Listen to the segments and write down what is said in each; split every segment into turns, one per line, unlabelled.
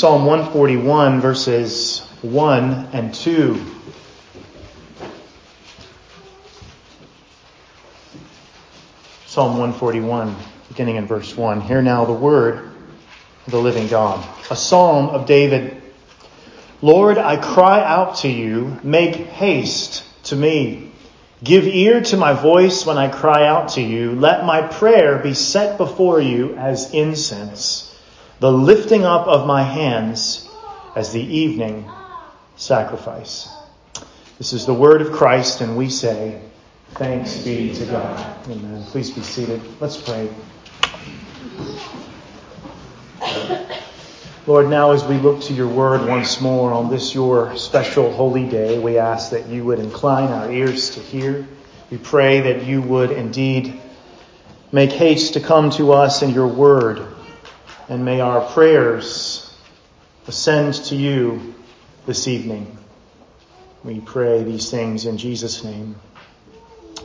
Psalm 141, verses 1 and 2. Psalm 141, beginning in verse 1. Hear now the word of the living God. A psalm of David. Lord, I cry out to you, make haste to me. Give ear to my voice when I cry out to you. Let my prayer be set before you as incense the lifting up of my hands as the evening sacrifice. This is the word of Christ, and we say, Thanks be to God. Amen. Please be seated. Let's pray. Lord, now as we look to your word once more on this your special holy day, we ask that you would incline our ears to hear. We pray that you would indeed make haste to come to us in your word and may our prayers ascend to you this evening. We pray these things in Jesus' name.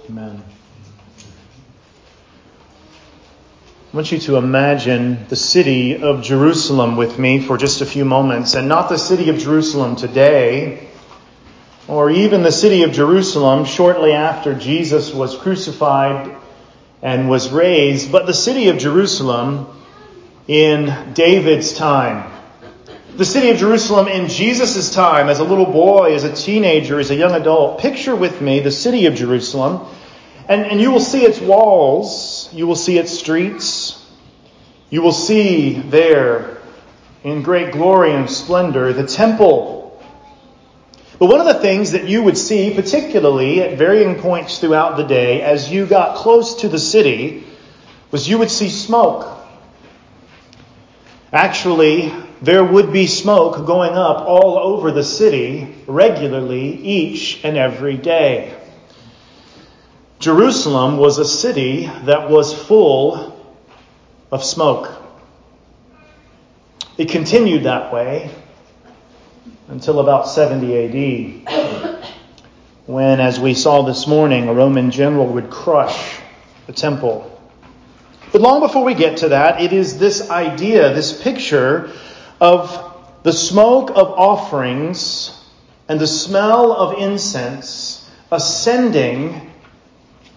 Amen. I want you to imagine the city of Jerusalem with me for just a few moments, and not the city of Jerusalem today, or even the city of Jerusalem shortly after Jesus was crucified and was raised, but the city of Jerusalem in David's time. The city of Jerusalem in Jesus' time, as a little boy, as a teenager, as a young adult. Picture with me the city of Jerusalem, and, and you will see its walls, you will see its streets, you will see there in great glory and splendor the temple. But one of the things that you would see, particularly at varying points throughout the day, as you got close to the city, was you would see smoke. Actually, there would be smoke going up all over the city regularly each and every day. Jerusalem was a city that was full of smoke. It continued that way until about 70 AD, when, as we saw this morning, a Roman general would crush the temple but long before we get to that, it is this idea, this picture of the smoke of offerings and the smell of incense ascending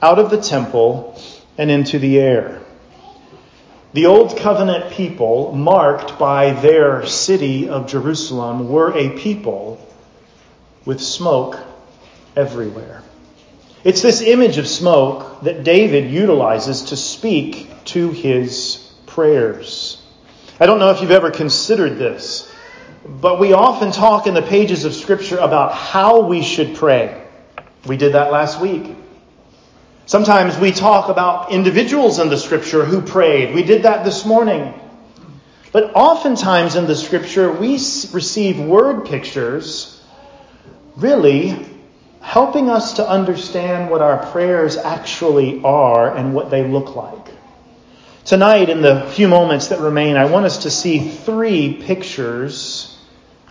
out of the temple and into the air. The Old Covenant people, marked by their city of Jerusalem, were a people with smoke everywhere. It's this image of smoke that David utilizes to speak to his prayers. I don't know if you've ever considered this, but we often talk in the pages of Scripture about how we should pray. We did that last week. Sometimes we talk about individuals in the Scripture who prayed. We did that this morning. But oftentimes in the Scripture, we receive word pictures really helping us to understand what our prayers actually are and what they look like. Tonight, in the few moments that remain, I want us to see three pictures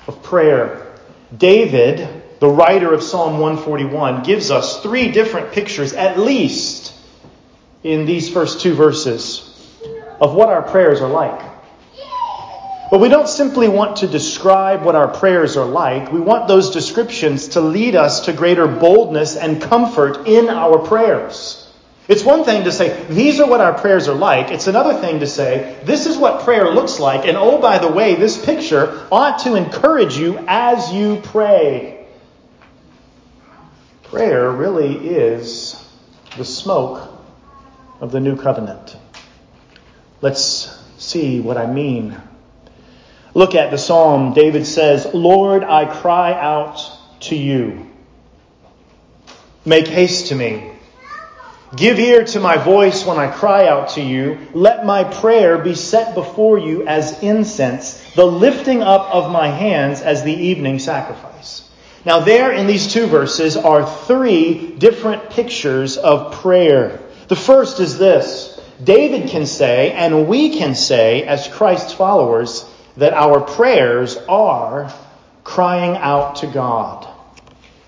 of prayer. David, the writer of Psalm 141, gives us three different pictures, at least in these first two verses, of what our prayers are like. But we don't simply want to describe what our prayers are like. We want those descriptions to lead us to greater boldness and comfort in our prayers. It's one thing to say, these are what our prayers are like. It's another thing to say, this is what prayer looks like. And oh, by the way, this picture ought to encourage you as you pray. Prayer really is the smoke of the new covenant. Let's see what I mean Look at the psalm. David says, Lord, I cry out to you. Make haste to me. Give ear to my voice when I cry out to you. Let my prayer be set before you as incense, the lifting up of my hands as the evening sacrifice. Now, there in these two verses are three different pictures of prayer. The first is this David can say, and we can say as Christ's followers, that our prayers are crying out to God.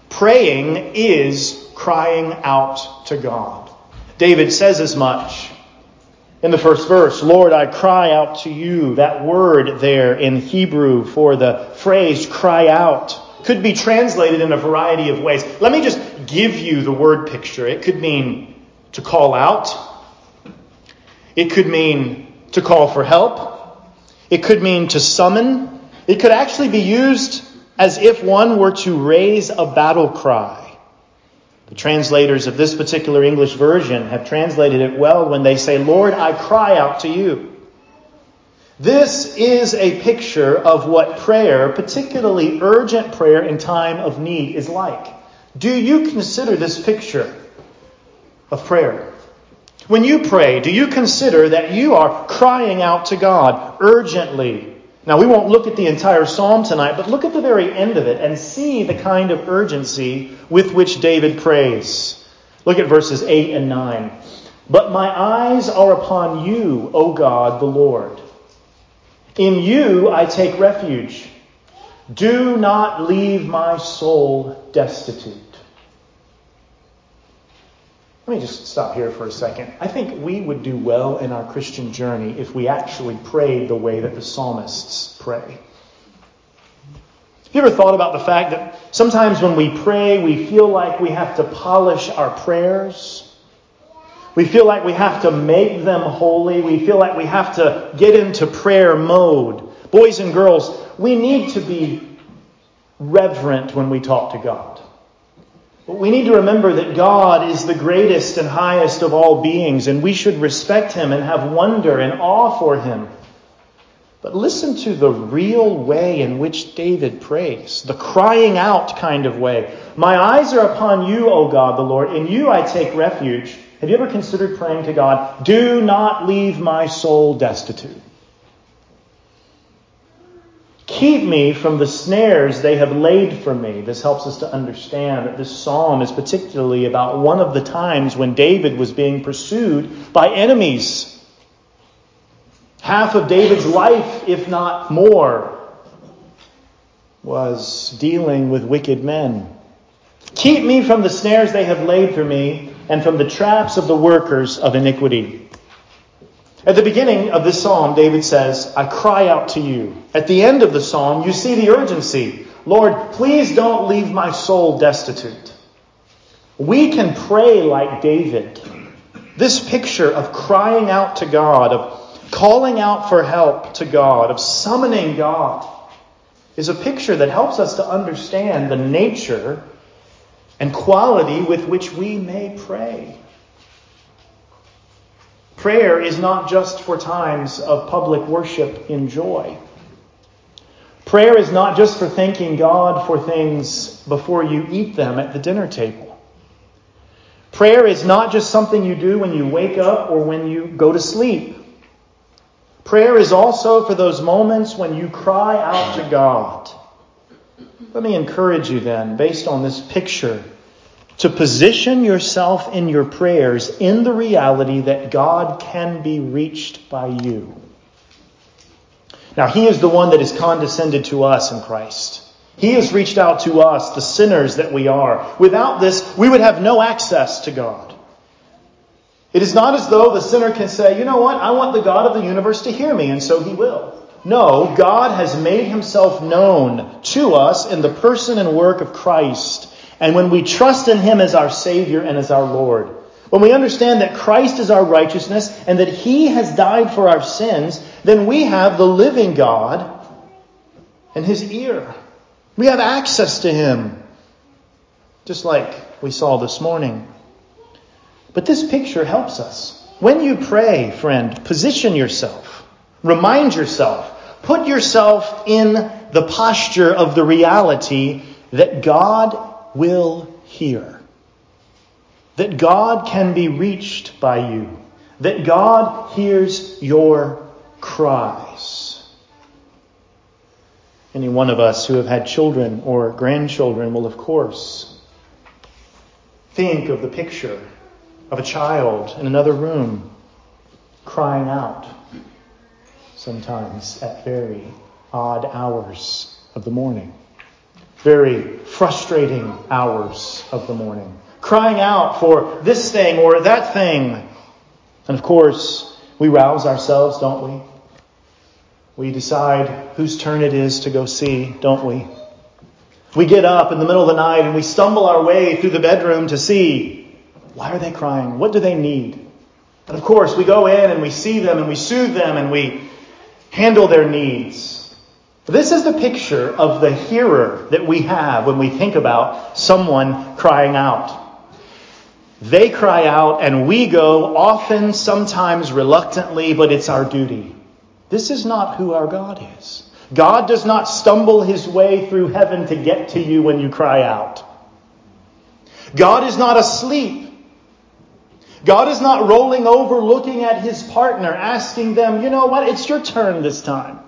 Praying is crying out to God. David says as much In the first verse, Lord, I cry out to you. That word there in Hebrew for the phrase cry out could be translated in a variety of ways. Let me just give you the word picture. It could mean to call out. It could mean to call for help. It could mean to summon. It could actually be used as if one were to raise a battle cry. The translators of this particular English version have translated it well when they say, Lord, I cry out to you. This is a picture of what prayer, particularly urgent prayer in time of need, is like. Do you consider this picture of prayer? When you pray, do you consider that you are crying out to God urgently now, we won't look at the entire psalm tonight, but look at the very end of it and see the kind of urgency with which David prays. Look at verses 8 and 9. But my eyes are upon you, O God the Lord. In you I take refuge. Do not leave my soul destitute. Let me just stop here for a second. I think we would do well in our Christian journey if we actually prayed the way that the psalmists pray. Have you ever thought about the fact that sometimes when we pray, we feel like we have to polish our prayers? We feel like we have to make them holy. We feel like we have to get into prayer mode. Boys and girls, we need to be reverent when we talk to God. But we need to remember that God is the greatest and highest of all beings, and we should respect Him and have wonder and awe for Him. But listen to the real way in which David prays, the crying out kind of way. My eyes are upon you, O God the Lord. In you I take refuge. Have you ever considered praying to God, do not leave my soul destitute? Keep me from the snares they have laid for me. This helps us to understand that this psalm is particularly about one of the times when David was being pursued by enemies. Half of David's life, if not more, was dealing with wicked men. Keep me from the snares they have laid for me and from the traps of the workers of iniquity. At the beginning of this psalm, David says, I cry out to you. At the end of the psalm, you see the urgency. Lord, please don't leave my soul destitute. We can pray like David. This picture of crying out to God, of calling out for help to God, of summoning God, is a picture that helps us to understand the nature and quality with which we may pray. Prayer is not just for times of public worship in joy. Prayer is not just for thanking God for things before you eat them at the dinner table. Prayer is not just something you do when you wake up or when you go to sleep. Prayer is also for those moments when you cry out to God. Let me encourage you then, based on this picture to position yourself in your prayers in the reality that God can be reached by you. Now, He is the one that has condescended to us in Christ. He has reached out to us, the sinners that we are. Without this, we would have no access to God. It is not as though the sinner can say, you know what, I want the God of the universe to hear me, and so He will. No, God has made Himself known to us in the person and work of Christ and when we trust in Him as our Savior and as our Lord, when we understand that Christ is our righteousness and that He has died for our sins, then we have the living God and His ear. We have access to Him, just like we saw this morning. But this picture helps us. When you pray, friend, position yourself, remind yourself, put yourself in the posture of the reality that God will hear. That God can be reached by you. That God hears your cries. Any one of us who have had children or grandchildren will, of course, think of the picture of a child in another room crying out, sometimes at very odd hours of the morning very frustrating hours of the morning, crying out for this thing or that thing. And of course, We rouse ourselves, don't we? We decide whose turn it is to go see, don't we? We get up in the middle of the night and we stumble our way through the bedroom to see why are they crying? What do they need? And of course, we go in and we see them and we soothe them and we handle their needs. This is the picture of the hearer that we have when we think about someone crying out. They cry out and we go, often, sometimes reluctantly, but it's our duty. This is not who our God is. God does not stumble his way through heaven to get to you when you cry out. God is not asleep. God is not rolling over looking at his partner, asking them, you know what, it's your turn this time.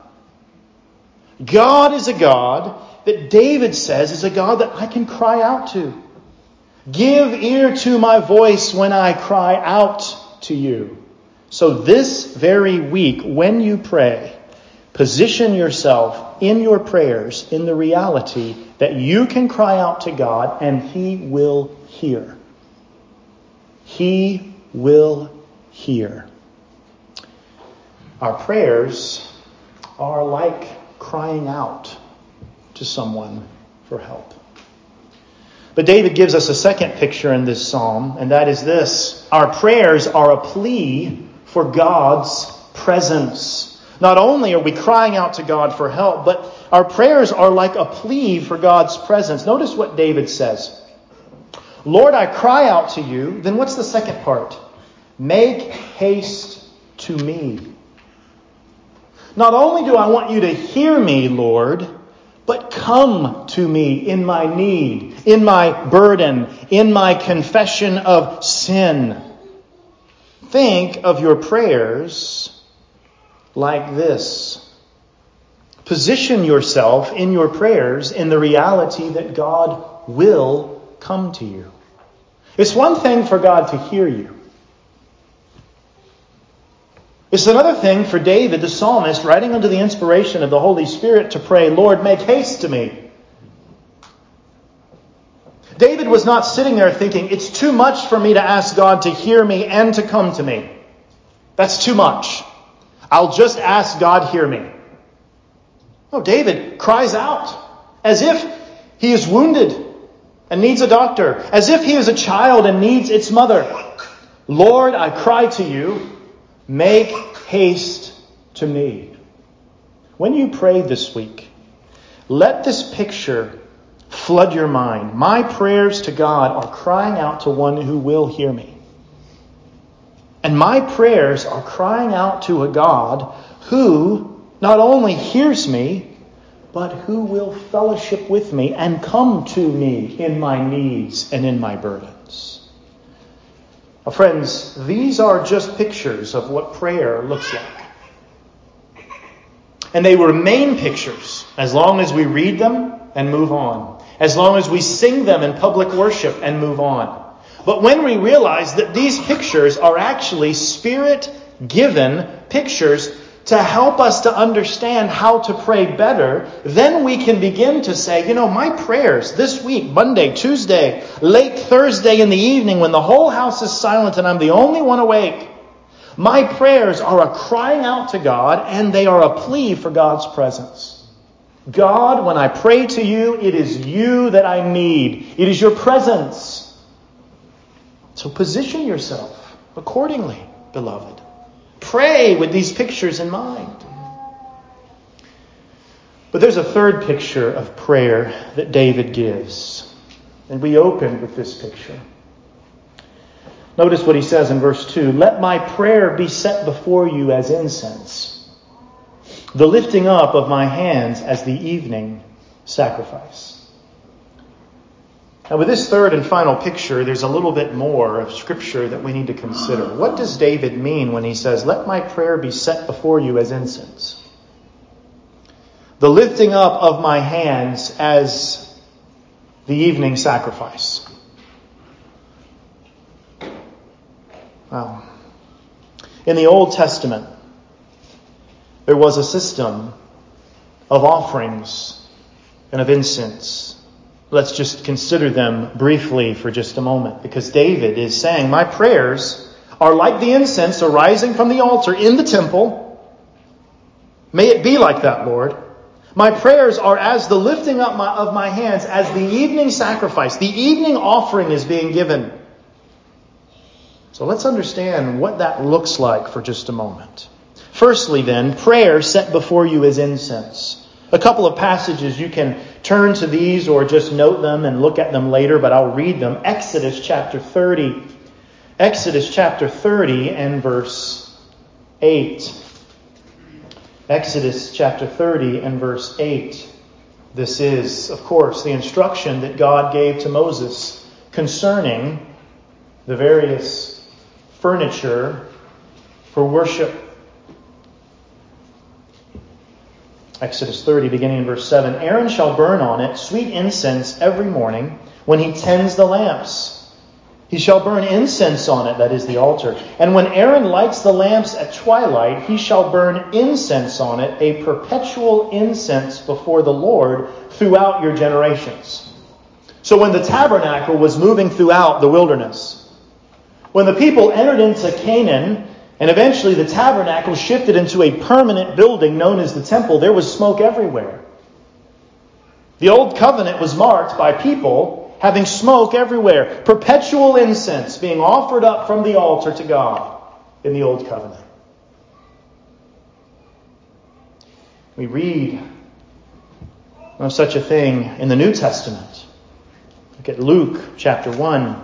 God is a God that David says is a God that I can cry out to. Give ear to my voice when I cry out to you. So this very week, when you pray, position yourself in your prayers in the reality that you can cry out to God and He will hear. He will hear. Our prayers are like crying out to someone for help. But David gives us a second picture in this psalm, and that is this. Our prayers are a plea for God's presence. Not only are we crying out to God for help, but our prayers are like a plea for God's presence. Notice what David says. Lord, I cry out to you. Then what's the second part? Make haste to me. Not only do I want you to hear me, Lord, but come to me in my need, in my burden, in my confession of sin. Think of your prayers like this. Position yourself in your prayers in the reality that God will come to you. It's one thing for God to hear you. It's another thing for David, the psalmist, writing under the inspiration of the Holy Spirit, to pray, Lord, make haste to me. David was not sitting there thinking, it's too much for me to ask God to hear me and to come to me. That's too much. I'll just ask God, hear me. No, David cries out as if he is wounded and needs a doctor, as if he is a child and needs its mother. Lord, I cry to you, make haste to me. When you pray this week, let this picture flood your mind. My prayers to God are crying out to one who will hear me. And my prayers are crying out to a God who not only hears me, but who will fellowship with me and come to me in my needs and in my burdens. Well, friends, these are just pictures of what prayer looks like. And they remain pictures as long as we read them and move on, as long as we sing them in public worship and move on. But when we realize that these pictures are actually spirit given pictures to help us to understand how to pray better, then we can begin to say, you know, my prayers this week, Monday, Tuesday, late Thursday in the evening when the whole house is silent and I'm the only one awake, my prayers are a crying out to God and they are a plea for God's presence. God, when I pray to you, it is you that I need. It is your presence. So position yourself accordingly, beloved. Pray with these pictures in mind. But there's a third picture of prayer that David gives. And we open with this picture. Notice what he says in verse 2 Let my prayer be set before you as incense, the lifting up of my hands as the evening sacrifice. Now, with this third and final picture, there's a little bit more of Scripture that we need to consider. What does David mean when he says, Let my prayer be set before you as incense? The lifting up of my hands as the evening sacrifice. Well, in the Old Testament, there was a system of offerings and of incense Let's just consider them briefly for just a moment because David is saying, My prayers are like the incense arising from the altar in the temple. May it be like that, Lord. My prayers are as the lifting up my, of my hands, as the evening sacrifice. The evening offering is being given. So let's understand what that looks like for just a moment. Firstly, then, prayer set before you is incense. A couple of passages you can turn to these or just note them and look at them later, but I'll read them. Exodus chapter 30. Exodus chapter 30 and verse 8. Exodus chapter 30 and verse 8. This is, of course, the instruction that God gave to Moses concerning the various furniture for worship. Exodus 30, beginning in verse 7 Aaron shall burn on it sweet incense every morning when he tends the lamps. He shall burn incense on it, that is the altar. And when Aaron lights the lamps at twilight, he shall burn incense on it, a perpetual incense before the Lord throughout your generations. So when the tabernacle was moving throughout the wilderness, when the people entered into Canaan, and eventually the tabernacle shifted into a permanent building known as the temple, there was smoke everywhere. The old covenant was marked by people having smoke everywhere, perpetual incense being offered up from the altar to God in the Old Covenant. We read of such a thing in the New Testament. Look at Luke chapter 1.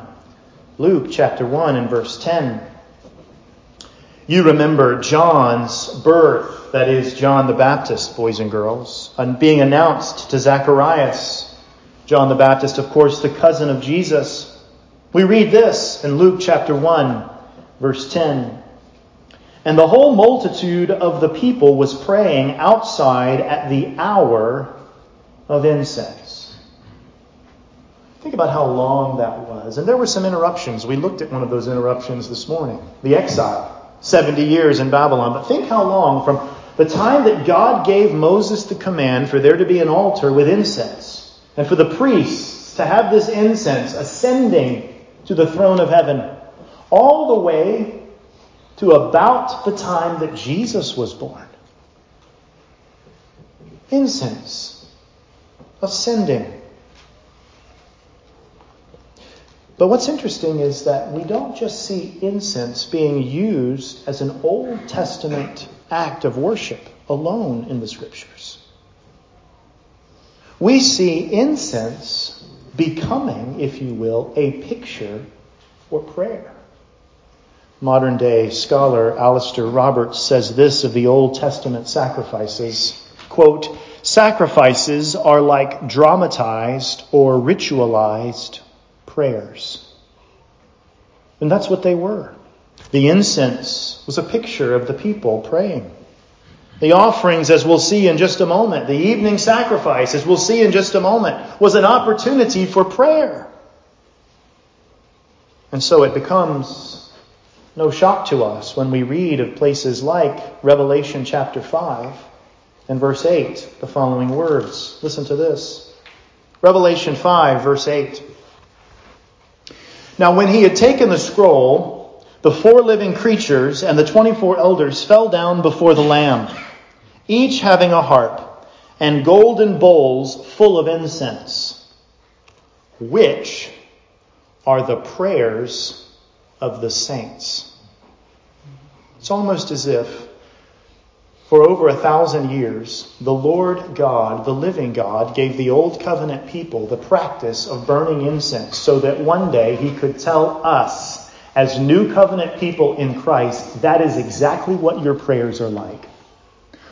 Luke chapter 1 and verse 10. You remember John's birth, that is, John the Baptist, boys and girls, and being announced to Zacharias John the Baptist, of course, the cousin of Jesus. We read this in Luke chapter 1, verse 10. And the whole multitude of the people was praying outside at the hour of incense. Think about how long that was. And there were some interruptions. We looked at one of those interruptions this morning the exile, 70 years in Babylon. But think how long from the time that God gave Moses the command for there to be an altar with incense and for the priests to have this incense ascending to the throne of heaven, all the way to about the time that Jesus was born. Incense ascending. But what's interesting is that we don't just see incense being used as an Old Testament act of worship alone in the Scriptures we see incense becoming, if you will, a picture for prayer. Modern day scholar Alastair Roberts says this of the Old Testament sacrifices quote, sacrifices are like dramatized or ritualized prayers. And that's what they were. The incense was a picture of the people praying. The offerings, as we'll see in just a moment, the evening sacrifice, as we'll see in just a moment, was an opportunity for prayer. And so it becomes no shock to us when we read of places like Revelation chapter 5 and verse 8, the following words. Listen to this. Revelation 5, verse 8. Now, when he had taken the scroll, the four living creatures and the 24 elders fell down before the Lamb each having a harp and golden bowls full of incense, which are the prayers of the saints. It's almost as if for over a thousand years, the Lord God, the living God, gave the old covenant people the practice of burning incense so that one day he could tell us, as new covenant people in Christ, that is exactly what your prayers are like.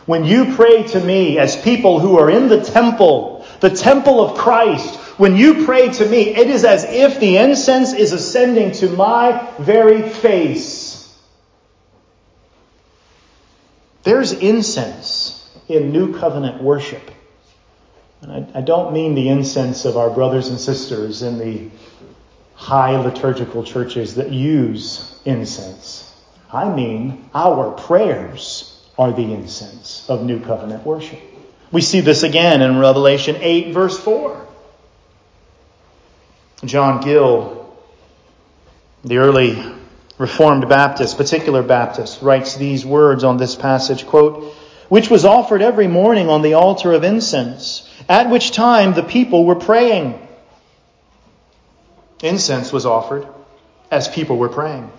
When you pray to me as people who are in the temple, the temple of Christ, when you pray to me, it is as if the incense is ascending to my very face. There's incense in New Covenant worship. And I, I, don't mean the incense of our brothers and sisters in the high liturgical churches that use incense. I mean our prayers are the incense of New Covenant worship. We see this again in Revelation 8, verse 4. John Gill, the early Reformed Baptist, particular Baptist, writes these words on this passage, quote, which was offered every morning on the altar of incense, at which time the people were praying. Incense was offered as people were praying.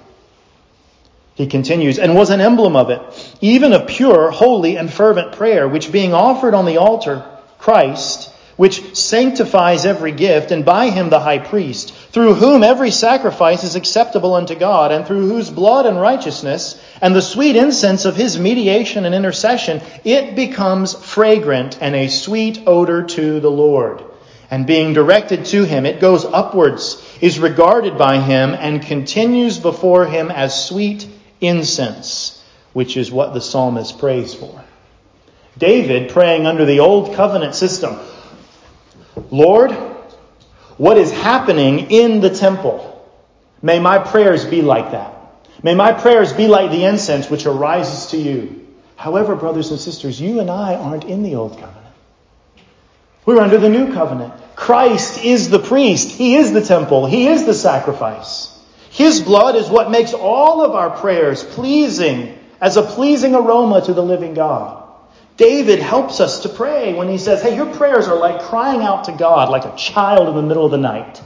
He continues, and was an emblem of it, even of pure, holy, and fervent prayer, which being offered on the altar, Christ, which sanctifies every gift, and by him the high priest, through whom every sacrifice is acceptable unto God, and through whose blood and righteousness, and the sweet incense of his mediation and intercession, it becomes fragrant and a sweet odor to the Lord. And being directed to him, it goes upwards, is regarded by him, and continues before him as sweet incense, which is what the psalmist prays for. David praying under the old covenant system Lord, what is happening in the temple? May my prayers be like that. May my prayers be like the incense which arises to you. However, brothers and sisters, you and I aren't in the old covenant. We're under the new covenant. Christ is the priest. He is the temple. He is the sacrifice. His blood is what makes all of our prayers pleasing as a pleasing aroma to the living God. David helps us to pray when he says, Hey, your prayers are like crying out to God like a child in the middle of the night.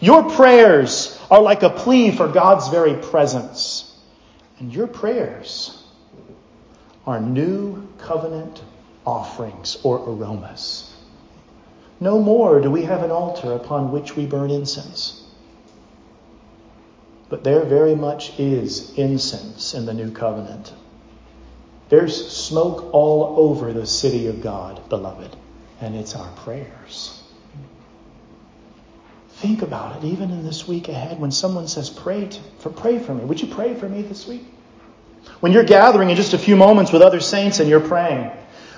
Your prayers are like a plea for God's very presence. And your prayers are new covenant offerings or aromas. No more do we have an altar upon which we burn incense. But there very much is incense in the new covenant. There's smoke all over the city of God, beloved, and it's our prayers. Think about it, even in this week ahead, when someone says, "Pray to, for pray for me." Would you pray for me this week? When you're gathering in just a few moments with other saints and you're praying,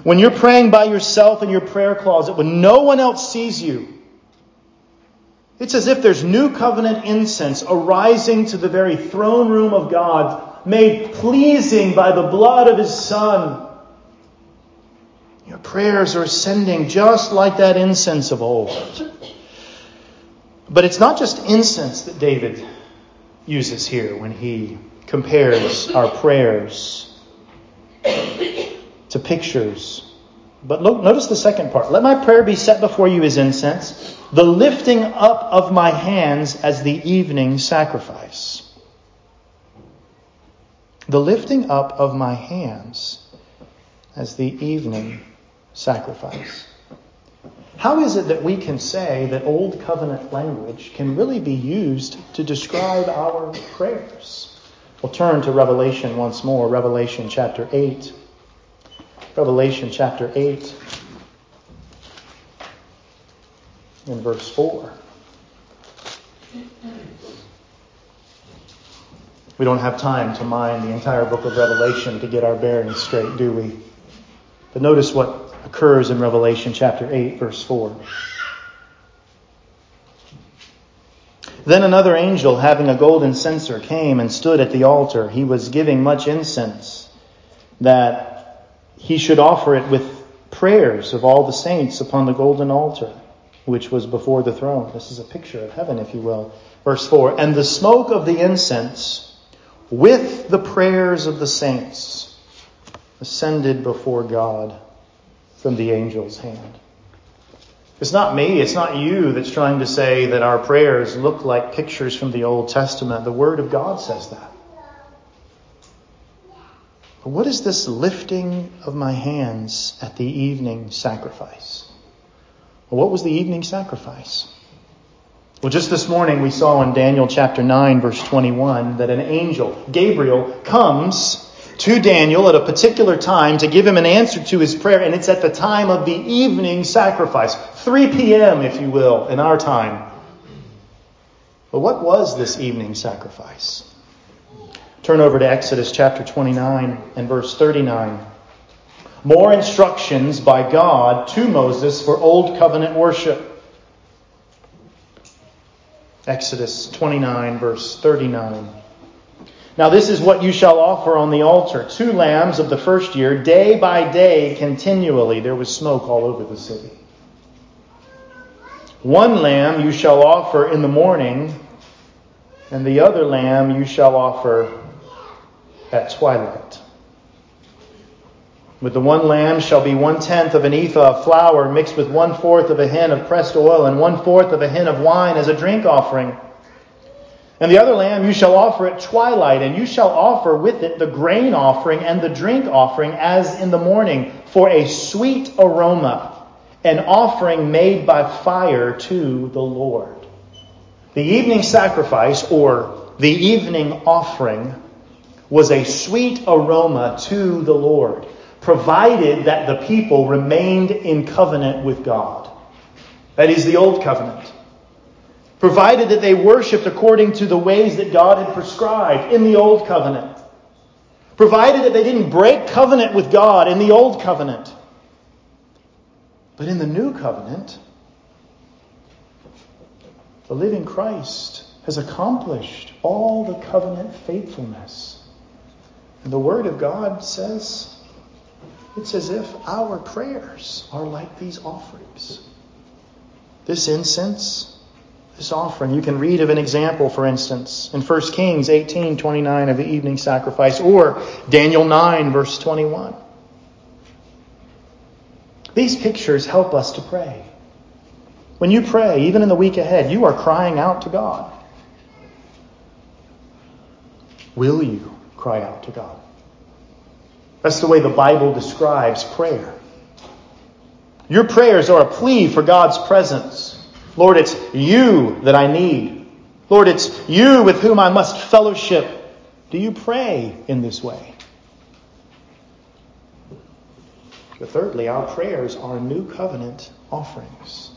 when you're praying by yourself in your prayer closet, when no one else sees you, it's as if there's new covenant incense arising to the very throne room of God made pleasing by the blood of his Son. Your prayers are ascending just like that incense of old. But it's not just incense that David uses here when he compares our prayers to pictures. But look, notice the second part. Let my prayer be set before you as incense, the lifting up of my hands as the evening sacrifice the lifting up of my hands as the evening sacrifice. How is it that we can say that Old Covenant language can really be used to describe our prayers? We'll turn to Revelation once more, Revelation chapter 8. Revelation chapter 8 in verse 4. We don't have time to mine the entire book of Revelation to get our bearings straight, do we? But notice what occurs in Revelation chapter 8, verse 4. Then another angel, having a golden censer, came and stood at the altar. He was giving much incense, that he should offer it with prayers of all the saints upon the golden altar, which was before the throne. This is a picture of heaven, if you will. Verse 4 And the smoke of the incense with the prayers of the saints ascended before God from the angel's hand. It's not me, it's not you that's trying to say that our prayers look like pictures from the Old Testament. The Word of God says that. But what is this lifting of my hands at the evening sacrifice? What was the evening sacrifice? Well, just this morning we saw in Daniel chapter 9, verse 21, that an angel, Gabriel, comes to Daniel at a particular time to give him an answer to his prayer, and it's at the time of the evening sacrifice, 3 p.m., if you will, in our time. But what was this evening sacrifice? Turn over to Exodus chapter 29 and verse 39. More instructions by God to Moses for Old Covenant worship. Exodus 29, verse 39. Now, this is what you shall offer on the altar two lambs of the first year, day by day, continually. There was smoke all over the city. One lamb you shall offer in the morning, and the other lamb you shall offer at twilight. With the one lamb shall be one tenth of an ephah of flour mixed with one fourth of a hin of pressed oil and one fourth of a hin of wine as a drink offering. And the other lamb you shall offer at twilight, and you shall offer with it the grain offering and the drink offering as in the morning for a sweet aroma, an offering made by fire to the Lord. The evening sacrifice, or the evening offering, was a sweet aroma to the Lord, provided that the people remained in covenant with God. That is the old covenant. Provided that they worshiped according to the ways that God had prescribed in the old covenant. Provided that they didn't break covenant with God in the old covenant. But in the new covenant, the living Christ has accomplished all the covenant faithfulness. And the Word of God says it's as if our prayers are like these offerings. This incense, this offering, you can read of an example, for instance, in 1 Kings 18 29 of the evening sacrifice, or Daniel 9, verse 21. These pictures help us to pray. When you pray, even in the week ahead, you are crying out to God. Will you cry out to God? That's the way the Bible describes prayer. Your prayers are a plea for God's presence. Lord, it's you that I need. Lord, it's you with whom I must fellowship. Do you pray in this way? But thirdly, our prayers are new covenant offerings.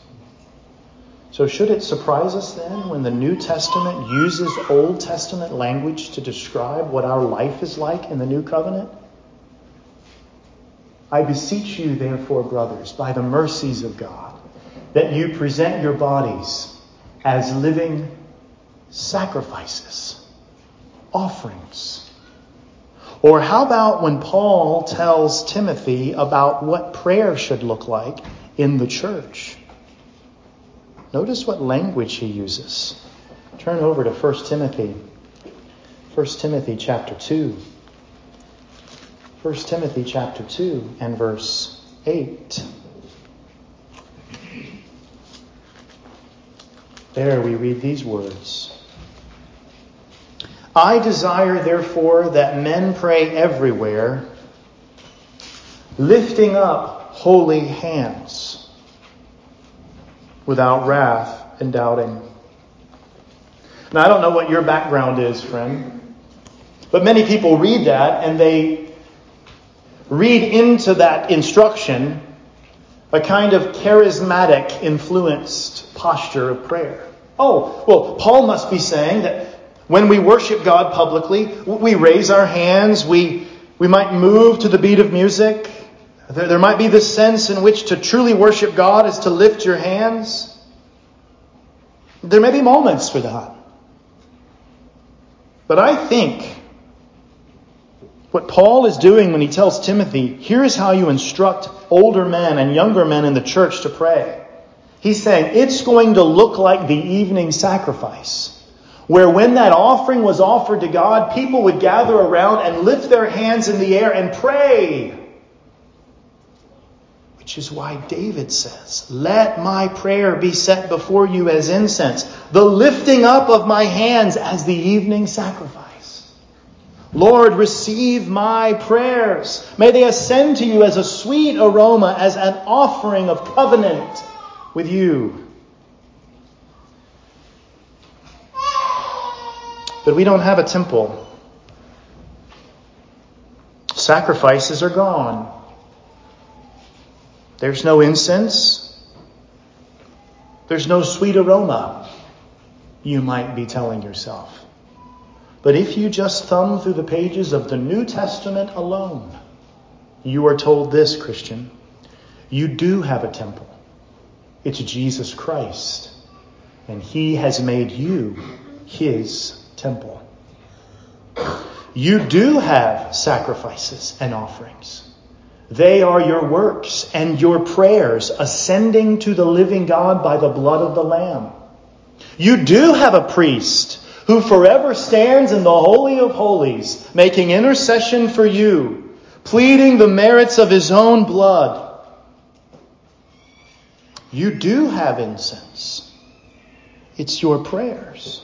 So, should it surprise us then when the New Testament uses Old Testament language to describe what our life is like in the New Covenant? I beseech you, therefore, brothers, by the mercies of God, that you present your bodies as living sacrifices, offerings. Or how about when Paul tells Timothy about what prayer should look like in the church? Notice what language he uses. Turn over to 1 Timothy. 1 Timothy chapter 2. 1 Timothy chapter 2 and verse 8. There we read these words. I desire, therefore, that men pray everywhere, lifting up holy hands without wrath and doubting. Now, I don't know what your background is, friend, but many people read that and they read into that instruction a kind of charismatic influenced posture of prayer. Oh, well, Paul must be saying that when we worship God publicly, we raise our hands, we, we might move to the beat of music, there, there might be this sense in which to truly worship God is to lift your hands. There may be moments for that. But I think what Paul is doing when he tells Timothy, here's how you instruct older men and younger men in the church to pray. He's saying it's going to look like the evening sacrifice, where when that offering was offered to God, people would gather around and lift their hands in the air and pray. Which is why David says, Let my prayer be set before you as incense, the lifting up of my hands as the evening sacrifice. Lord, receive my prayers. May they ascend to you as a sweet aroma, as an offering of covenant with you. But we don't have a temple. Sacrifices are gone. There's no incense. There's no sweet aroma, you might be telling yourself. But if you just thumb through the pages of the New Testament alone, you are told this, Christian. You do have a temple. It's Jesus Christ. And He has made you His temple. You do have sacrifices and offerings. They are your works and your prayers ascending to the living God by the blood of the Lamb. You do have a priest who forever stands in the Holy of Holies, making intercession for you, pleading the merits of his own blood. You do have incense. It's your prayers.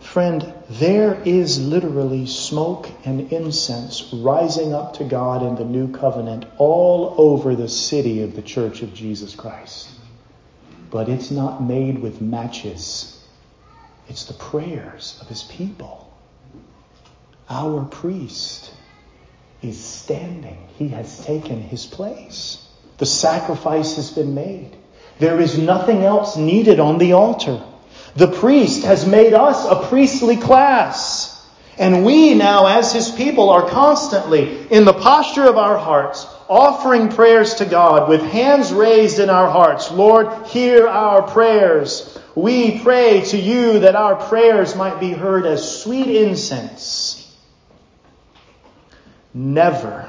Friend, there is literally smoke and incense rising up to God in the new covenant all over the city of the Church of Jesus Christ. But it's not made with matches, it's the prayers of his people. Our priest is standing, he has taken his place. The sacrifice has been made. There is nothing else needed on the altar. The priest has made us a priestly class. And we now, as his people, are constantly in the posture of our hearts, offering prayers to God with hands raised in our hearts. Lord, hear our prayers. We pray to you that our prayers might be heard as sweet incense. Never,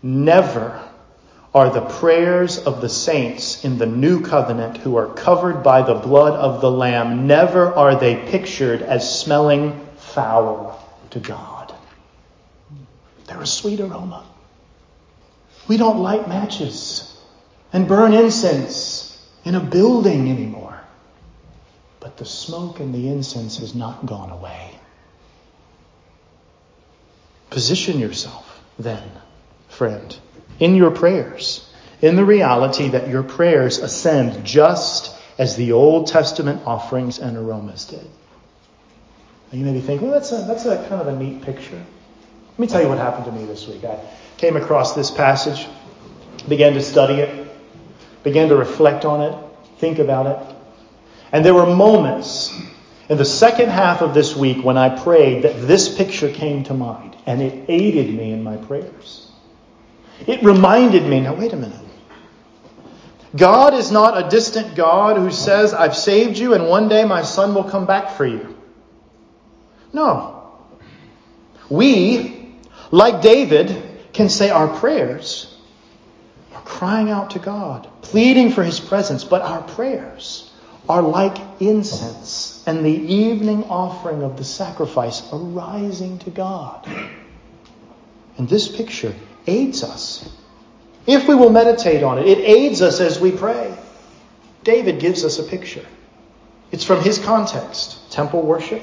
never are the prayers of the saints in the new covenant who are covered by the blood of the Lamb. Never are they pictured as smelling foul to God. They're a sweet aroma. We don't light matches and burn incense in a building anymore. The smoke and the incense has not gone away. Position yourself then, friend in your prayers, in the reality that your prayers ascend just as the Old Testament offerings and aromas did. You may be thinking, well, that's a, that's a kind of a neat picture. Let me tell you what happened to me this week. I came across this passage, began to study it, began to reflect on it, think about it. And there were moments in the second half of this week when I prayed that this picture came to mind, and it aided me in my prayers. It reminded me now, wait a minute. God is not a distant God who says, I've saved you and one day my son will come back for you. No. We, like David, can say our prayers are crying out to God, pleading for his presence, but our prayers are like incense and the evening offering of the sacrifice arising to God. And this picture aids us. If we will meditate on it, it aids us as we pray. David gives us a picture. It's from his context temple worship,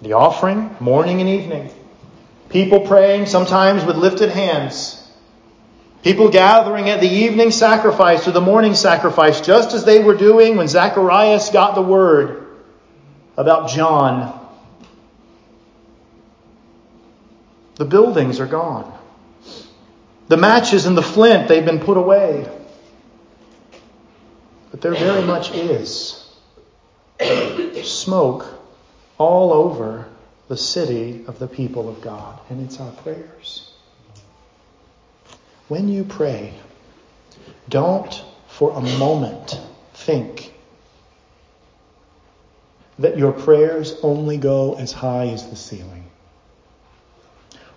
the offering, morning and evening. People praying, sometimes with lifted hands. People gathering at the evening sacrifice or the morning sacrifice, just as they were doing when Zacharias got the word about John. The buildings are gone. The matches and the flint, they've been put away. But there very much is smoke all over the city of the people of God, and it's our prayers. When you pray, don't for a moment think that your prayers only go as high as the ceiling.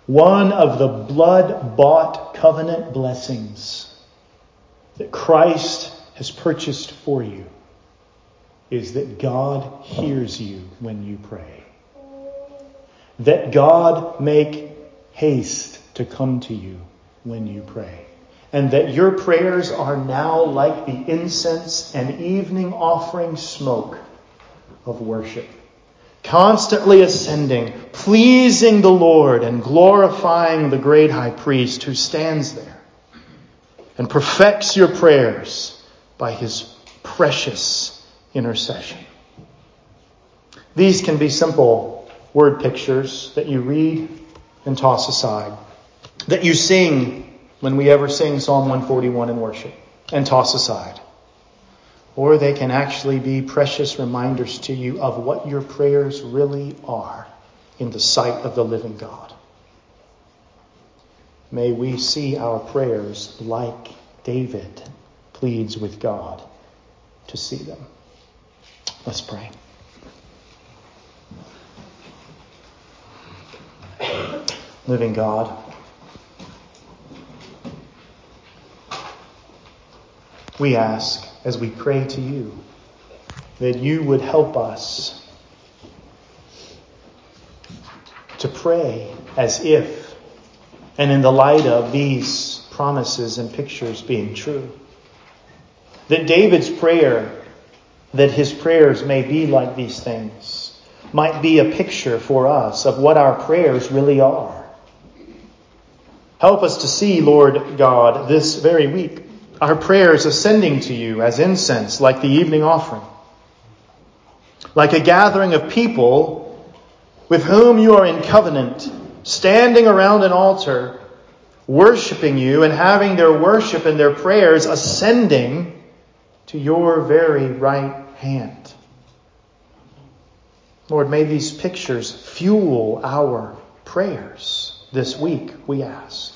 One of the blood bought covenant blessings that Christ has purchased for you is that God hears you when you pray. That God make haste to come to you when you pray. And that your prayers are now like the incense and evening offering smoke of worship constantly ascending, pleasing the Lord and glorifying the great high priest who stands there and perfects your prayers by his precious intercession. These can be simple word pictures that you read and toss aside, that you sing when we ever sing Psalm 141 in worship and toss aside or they can actually be precious reminders to you of what your prayers really are in the sight of the living God. May we see our prayers like David pleads with God to see them. Let's pray. Living God, we ask as we pray to you that you would help us to pray as if and in the light of these promises and pictures being true. That David's prayer, that his prayers may be like these things, might be a picture for us of what our prayers really are. Help us to see, Lord God, this very week, our prayers ascending to you as incense, like the evening offering, like a gathering of people with whom you are in covenant, standing around an altar, worshiping you and having their worship and their prayers ascending to your very right hand. Lord, may these pictures fuel our prayers this week, we ask.